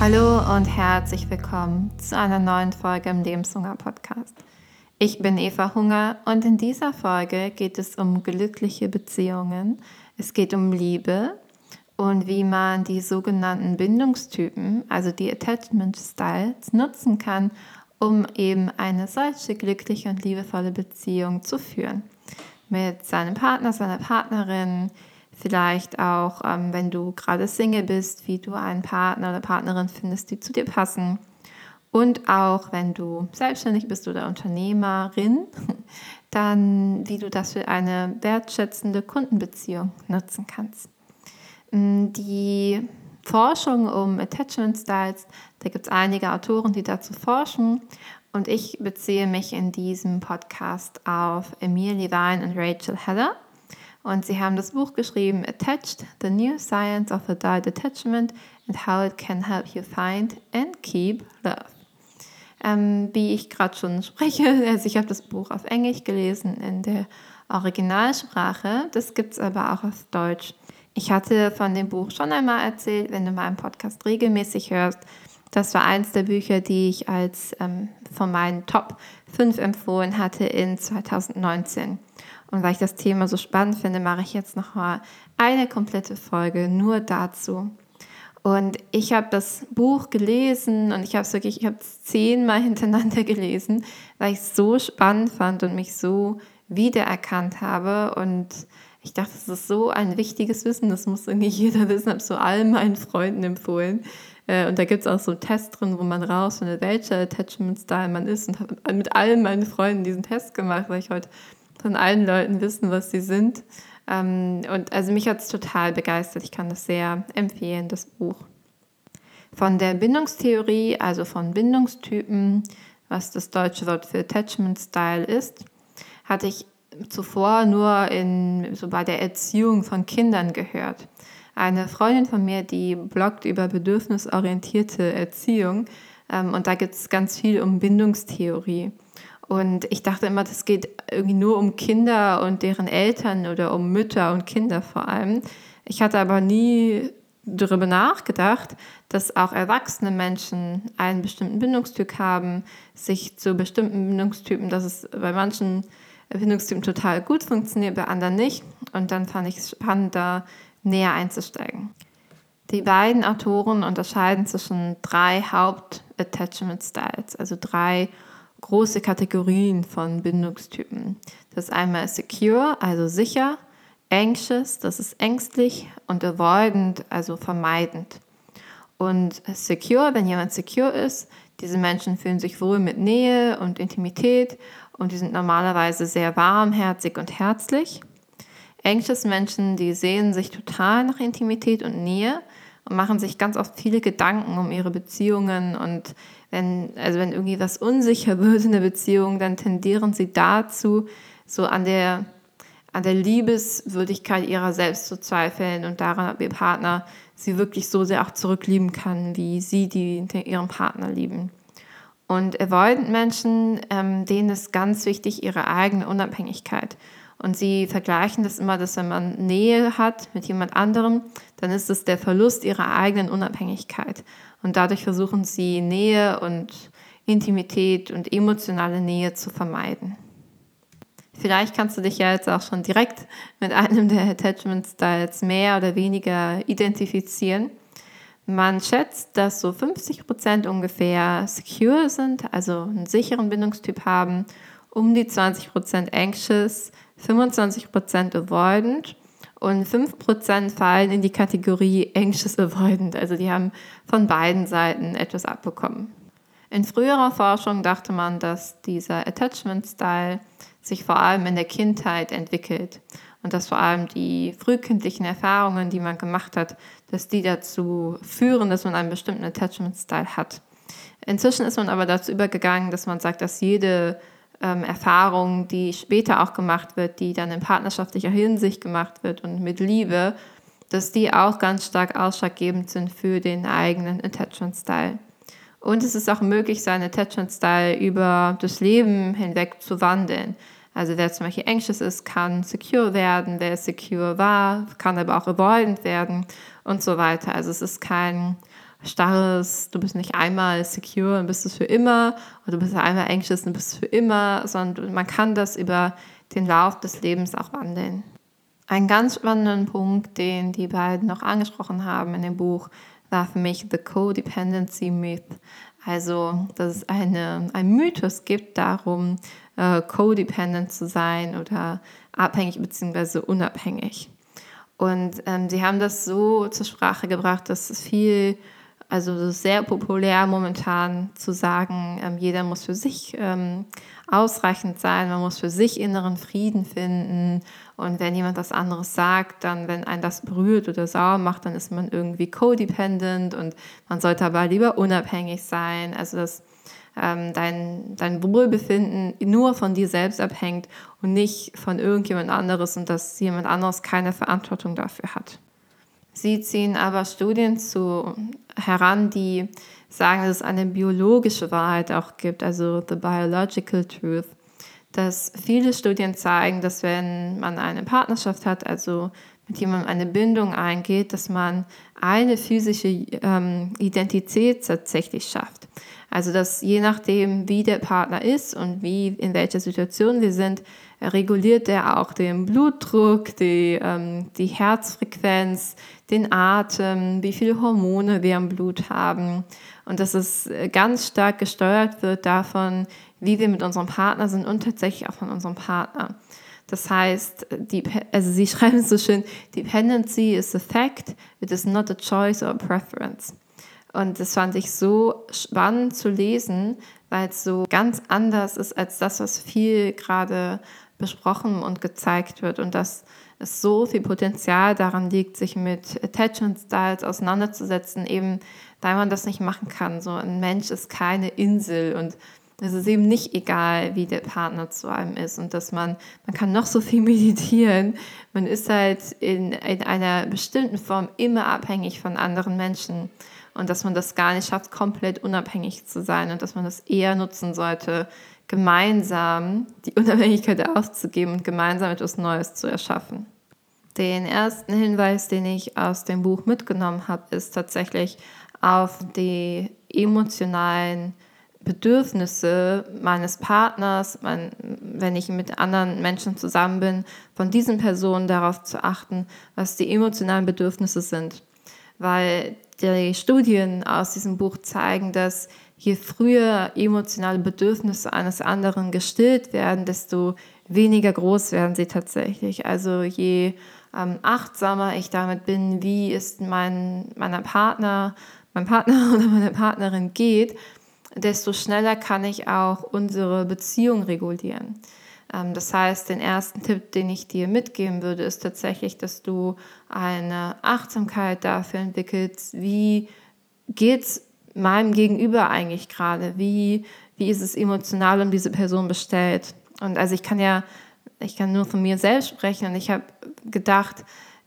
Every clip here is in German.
Hallo und herzlich willkommen zu einer neuen Folge im Lebenshunger Podcast. Ich bin Eva Hunger und in dieser Folge geht es um glückliche Beziehungen. Es geht um Liebe und wie man die sogenannten Bindungstypen, also die Attachment Styles, nutzen kann, um eben eine solche glückliche und liebevolle Beziehung zu führen. Mit seinem Partner, seiner Partnerin, Vielleicht auch, ähm, wenn du gerade Single bist, wie du einen Partner oder Partnerin findest, die zu dir passen. Und auch wenn du selbstständig bist oder Unternehmerin, dann wie du das für eine wertschätzende Kundenbeziehung nutzen kannst. Mm, die Forschung um Attachment Styles, da gibt es einige Autoren, die dazu forschen. Und ich beziehe mich in diesem Podcast auf Emil Levine und Rachel Heller. Und sie haben das Buch geschrieben, Attached, The New Science of Adult Attachment and How It Can Help You Find and Keep Love. Ähm, wie ich gerade schon spreche, also ich habe das Buch auf Englisch gelesen in der Originalsprache, das gibt es aber auch auf Deutsch. Ich hatte von dem Buch schon einmal erzählt, wenn du meinen Podcast regelmäßig hörst. Das war eins der Bücher, die ich als ähm, von meinen Top 5 empfohlen hatte in 2019. Und weil ich das Thema so spannend finde, mache ich jetzt noch mal eine komplette Folge nur dazu. Und ich habe das Buch gelesen und ich habe es wirklich, ich habe es zehnmal hintereinander gelesen, weil ich es so spannend fand und mich so wiedererkannt habe. Und ich dachte, das ist so ein wichtiges Wissen, das muss irgendwie jeder wissen, habe es so allen meinen Freunden empfohlen. Äh, und da gibt es auch so einen Test drin, wo man rausfindet, welcher Attachment Style man ist. Und habe mit allen meinen Freunden diesen Test gemacht, weil ich heute von allen Leuten wissen, was sie sind. Ähm, und also mich hat es total begeistert. Ich kann das sehr empfehlen, das Buch. Von der Bindungstheorie, also von Bindungstypen, was das deutsche Wort für Attachment Style ist, hatte ich zuvor nur in, so bei der Erziehung von Kindern gehört. Eine Freundin von mir, die bloggt über bedürfnisorientierte Erziehung ähm, und da gibt es ganz viel um Bindungstheorie. Und ich dachte immer, das geht irgendwie nur um Kinder und deren Eltern oder um Mütter und Kinder vor allem. Ich hatte aber nie darüber nachgedacht, dass auch erwachsene Menschen einen bestimmten Bindungstyp haben, sich zu bestimmten Bindungstypen, dass es bei manchen Bindungstypen total gut funktioniert, bei anderen nicht. Und dann fand ich es spannend, da näher einzusteigen. Die beiden Autoren unterscheiden zwischen drei Haupt-Attachment-Styles, also drei große Kategorien von Bindungstypen. Das ist einmal secure, also sicher, anxious, das ist ängstlich und avoidant, also vermeidend. Und secure, wenn jemand secure ist, diese Menschen fühlen sich wohl mit Nähe und Intimität und die sind normalerweise sehr warmherzig und herzlich. Anxious Menschen, die sehen sich total nach Intimität und Nähe und machen sich ganz oft viele Gedanken um ihre Beziehungen und wenn, also wenn irgendwie was unsicher wird in der Beziehung, dann tendieren sie dazu, so an der, an der Liebeswürdigkeit ihrer selbst zu zweifeln und daran, ob ihr Partner sie wirklich so sehr auch zurücklieben kann, wie sie die ihren Partner lieben. Und avoidant Menschen, ähm, denen ist ganz wichtig ihre eigene Unabhängigkeit. Und sie vergleichen das immer, dass wenn man Nähe hat mit jemand anderem, dann ist es der Verlust ihrer eigenen Unabhängigkeit. Und dadurch versuchen sie Nähe und Intimität und emotionale Nähe zu vermeiden. Vielleicht kannst du dich ja jetzt auch schon direkt mit einem der Attachment Styles mehr oder weniger identifizieren. Man schätzt, dass so 50 Prozent ungefähr secure sind, also einen sicheren Bindungstyp haben, um die 20 Prozent anxious, 25% avoidant und 5% fallen in die Kategorie anxious avoidant. Also die haben von beiden Seiten etwas abbekommen. In früherer Forschung dachte man, dass dieser Attachment-Style sich vor allem in der Kindheit entwickelt und dass vor allem die frühkindlichen Erfahrungen, die man gemacht hat, dass die dazu führen, dass man einen bestimmten Attachment-Style hat. Inzwischen ist man aber dazu übergegangen, dass man sagt, dass jede ähm, Erfahrung, die später auch gemacht wird, die dann in partnerschaftlicher Hinsicht gemacht wird und mit Liebe, dass die auch ganz stark ausschlaggebend sind für den eigenen Attachment-Style. Und es ist auch möglich, seinen Attachment-Style über das Leben hinweg zu wandeln. Also wer zum Beispiel anxious ist, kann secure werden, wer secure war, kann aber auch avoidant werden und so weiter. Also es ist kein starres, du bist nicht einmal secure und bist es für immer oder du bist einmal anxious und bist es für immer, sondern man kann das über den Lauf des Lebens auch wandeln. Ein ganz spannenden Punkt, den die beiden noch angesprochen haben in dem Buch, war für mich The Codependency Myth. Also, dass es eine, ein Mythos gibt darum, äh, codependent zu sein oder abhängig bzw. unabhängig. Und ähm, sie haben das so zur Sprache gebracht, dass es viel also sehr populär momentan zu sagen, ähm, jeder muss für sich ähm, ausreichend sein, man muss für sich inneren Frieden finden. Und wenn jemand was anderes sagt, dann, wenn ein das berührt oder sauer macht, dann ist man irgendwie codependent und man sollte aber lieber unabhängig sein. Also dass ähm, dein, dein Wohlbefinden nur von dir selbst abhängt und nicht von irgendjemand anderes und dass jemand anderes keine Verantwortung dafür hat. Sie ziehen aber Studien zu, heran, die sagen, dass es eine biologische Wahrheit auch gibt, also the biological truth. Dass viele Studien zeigen, dass wenn man eine Partnerschaft hat, also mit jemandem eine Bindung eingeht, dass man eine physische ähm, Identität tatsächlich schafft. Also dass je nachdem, wie der Partner ist und wie in welcher Situation wir sind, reguliert er auch den Blutdruck, die, ähm, die Herzfrequenz, den Atem, wie viele Hormone wir im Blut haben. Und dass es ganz stark gesteuert wird davon, wie wir mit unserem Partner sind und tatsächlich auch von unserem Partner. Das heißt, die, also sie schreiben es so schön, Dependency is a fact, it is not a choice or a preference. Und das fand ich so spannend zu lesen, weil es so ganz anders ist als das, was viel gerade besprochen und gezeigt wird und dass es so viel Potenzial daran liegt, sich mit Attachment Styles auseinanderzusetzen, eben weil man das nicht machen kann. So ein Mensch ist keine Insel und es ist eben nicht egal, wie der Partner zu einem ist und dass man, man kann noch so viel meditieren, man ist halt in, in einer bestimmten Form immer abhängig von anderen Menschen und dass man das gar nicht schafft, komplett unabhängig zu sein und dass man das eher nutzen sollte, gemeinsam die Unabhängigkeit auszugeben und gemeinsam etwas Neues zu erschaffen. Den ersten Hinweis, den ich aus dem Buch mitgenommen habe, ist tatsächlich auf die emotionalen Bedürfnisse meines Partners, mein, wenn ich mit anderen Menschen zusammen bin, von diesen Personen darauf zu achten, was die emotionalen Bedürfnisse sind. Weil die Studien aus diesem Buch zeigen, dass je früher emotionale Bedürfnisse eines anderen gestillt werden, desto weniger groß werden sie tatsächlich. Also je ähm, achtsamer ich damit bin, wie ist mein meiner Partner, mein Partner oder meine Partnerin geht, desto schneller kann ich auch unsere Beziehung regulieren. Ähm, das heißt, den ersten Tipp, den ich dir mitgeben würde, ist tatsächlich, dass du eine Achtsamkeit dafür entwickelst, wie geht es meinem Gegenüber eigentlich gerade? Wie, wie ist es emotional um diese Person bestellt? Und also ich kann ja, ich kann nur von mir selbst sprechen und ich habe gedacht,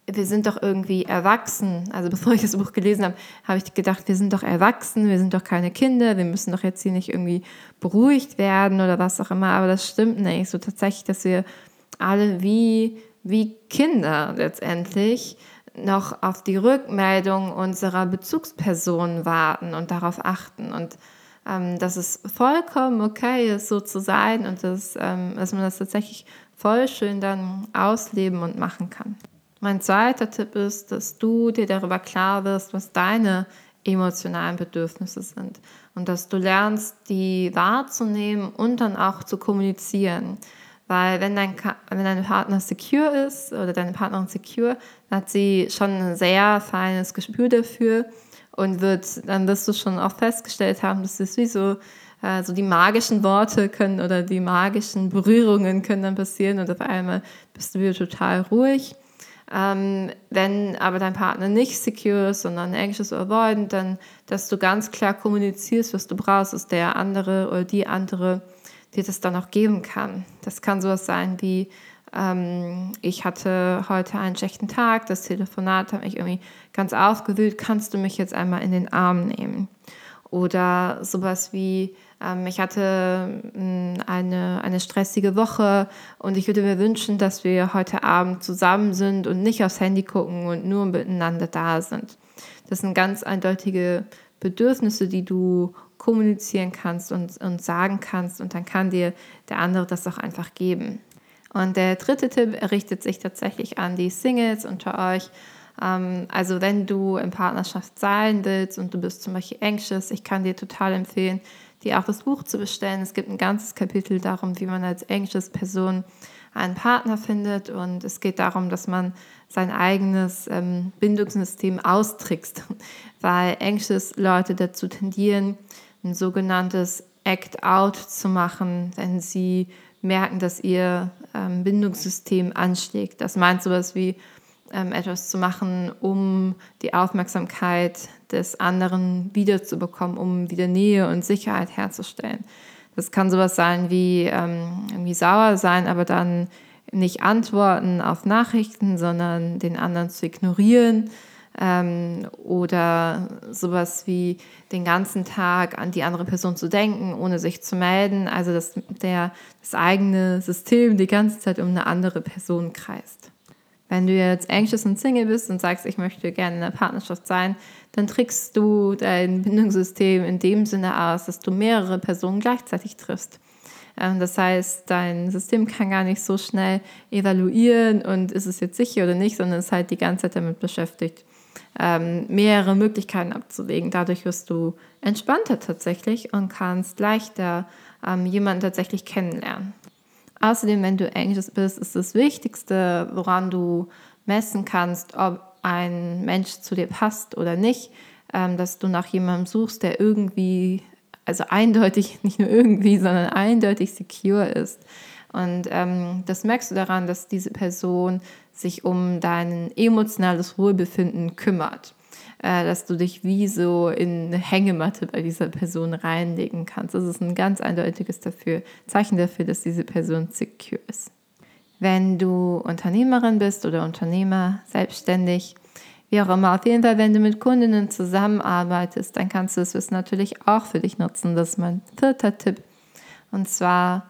wir sind doch irgendwie erwachsen. Also bevor ich das Buch gelesen habe, habe ich gedacht, wir sind doch erwachsen, wir sind doch keine Kinder, wir müssen doch jetzt hier nicht irgendwie beruhigt werden oder was auch immer. Aber das stimmt nicht. So tatsächlich, dass wir alle wie, wie Kinder letztendlich noch auf die Rückmeldung unserer Bezugspersonen warten und darauf achten und ähm, dass es vollkommen okay ist, so zu sein und dass, ähm, dass man das tatsächlich voll schön dann ausleben und machen kann. Mein zweiter Tipp ist, dass du dir darüber klar wirst, was deine emotionalen Bedürfnisse sind und dass du lernst, die wahrzunehmen und dann auch zu kommunizieren. Weil wenn dein, wenn dein Partner secure ist oder deine Partnerin secure, dann hat sie schon ein sehr feines Gespür dafür und wird, dann wirst du schon auch festgestellt haben, dass es wie so, äh, so die magischen Worte können oder die magischen Berührungen können dann passieren und auf einmal bist du wieder total ruhig. Ähm, wenn aber dein Partner nicht secure ist, sondern anxious oder avoidant, dann, dass du ganz klar kommunizierst, was du brauchst, dass der andere oder die andere dir das dann auch geben kann. Das kann sowas sein wie, ähm, ich hatte heute einen schlechten Tag, das Telefonat hat mich irgendwie ganz aufgewühlt, kannst du mich jetzt einmal in den Arm nehmen? Oder sowas wie, ich hatte mh, mm, eine, eine stressige Woche und ich würde mir wünschen, dass wir heute Abend zusammen sind und nicht aufs Handy gucken und nur miteinander da sind. Das sind ganz eindeutige Bedürfnisse, die du kommunizieren kannst und, und sagen kannst und dann kann dir der andere das auch einfach geben. Und der dritte Tipp richtet sich tatsächlich an die Singles unter euch. Ähm, also wenn du in Partnerschaft sein willst und du bist zum Beispiel anxious, ich kann dir total empfehlen, dir auch das Buch zu bestellen. Es gibt ein ganzes Kapitel darum, wie man als anxious Person einen Partner findet und es geht darum, dass man sein eigenes ähm, Bindungssystem austrickst, weil anxious Leute dazu tendieren, ein sogenanntes Act-out zu machen, wenn sie merken, dass ihr ähm, Bindungssystem anschlägt. Das meint sowas wie ähm, etwas zu machen, um die Aufmerksamkeit des anderen wiederzubekommen, um wieder Nähe und Sicherheit herzustellen. Das kann sowas sein wie ähm, irgendwie sauer sein, aber dann nicht antworten auf Nachrichten, sondern den anderen zu ignorieren ähm, oder sowas wie den ganzen Tag an die andere Person zu denken, ohne sich zu melden. Also dass der, das eigene System die ganze Zeit um eine andere Person kreist. Wenn du jetzt anxious und Single bist und sagst, ich möchte gerne in einer Partnerschaft sein, dann trickst du dein Bindungssystem in dem Sinne aus, dass du mehrere Personen gleichzeitig triffst. Ähm, das heißt, dein System kann gar nicht so schnell evaluieren und ist es jetzt sicher oder nicht, sondern ist halt die ganze Zeit damit beschäftigt, ähm, mehrere Möglichkeiten abzuwägen. Dadurch wirst du entspannter tatsächlich und kannst leichter ähm, jemanden tatsächlich kennenlernen. Außerdem, wenn du anxious bist, ist das Wichtigste, woran du messen kannst, ob ein Mensch zu dir passt oder nicht, ähm, dass du nach jemandem suchst, der irgendwie, also eindeutig, nicht nur irgendwie, sondern eindeutig secure ist. Und ähm, das merkst du daran, dass diese Person sich um dein emotionales Wohlbefinden kümmert. Äh, dass du dich wie so in eine Hängematte bei dieser Person reinlegen kannst. Das ist ein ganz eindeutiges dafür, Zeichen dafür, dass diese Person secure ist. Wenn du Unternehmerin bist oder Unternehmer, selbstständig, wie auch immer, auf jeden Fall, wenn du mit Kundinnen zusammenarbeitest, dann kannst du das Wissen natürlich auch für dich nutzen. Das ist mein vierter Tipp. Und zwar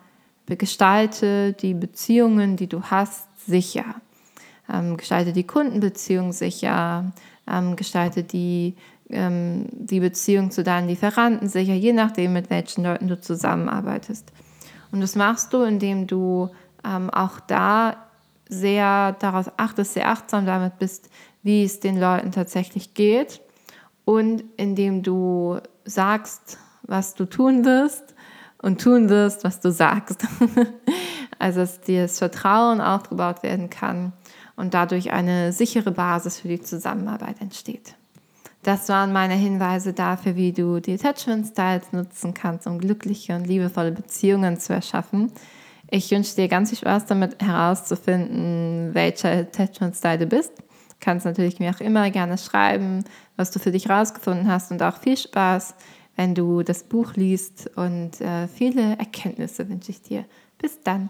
gestalte die Beziehungen, die du hast, sicher. Ähm, gestalte die Kundenbeziehung sicher, ähm, gestalte die, ähm, die Beziehung zu deinen Lieferanten sicher, je nachdem, mit welchen Leuten du zusammenarbeitest. Und das machst du, indem du ähm, auch da sehr darauf achtest, sehr achtsam damit bist, wie es den Leuten tatsächlich geht und indem du sagst, was du tun wirst und tun wirst, was du sagst. also dass dir das Vertrauen aufgebaut werden kann und dadurch eine sichere Basis für die Zusammenarbeit entsteht. Das waren meine Hinweise dafür, wie du die Attachment Styles nutzen kannst, um glückliche und liebevolle Beziehungen zu erschaffen. Ich wünsche dir ganz viel Spaß damit herauszufinden, welcher Attachment Style du bist. Du kannst natürlich mir auch immer gerne schreiben, was du für dich herausgefunden hast und auch viel Spaß, wenn du das Buch liest und äh, viele Erkenntnisse wünsche ich dir. Bis dann.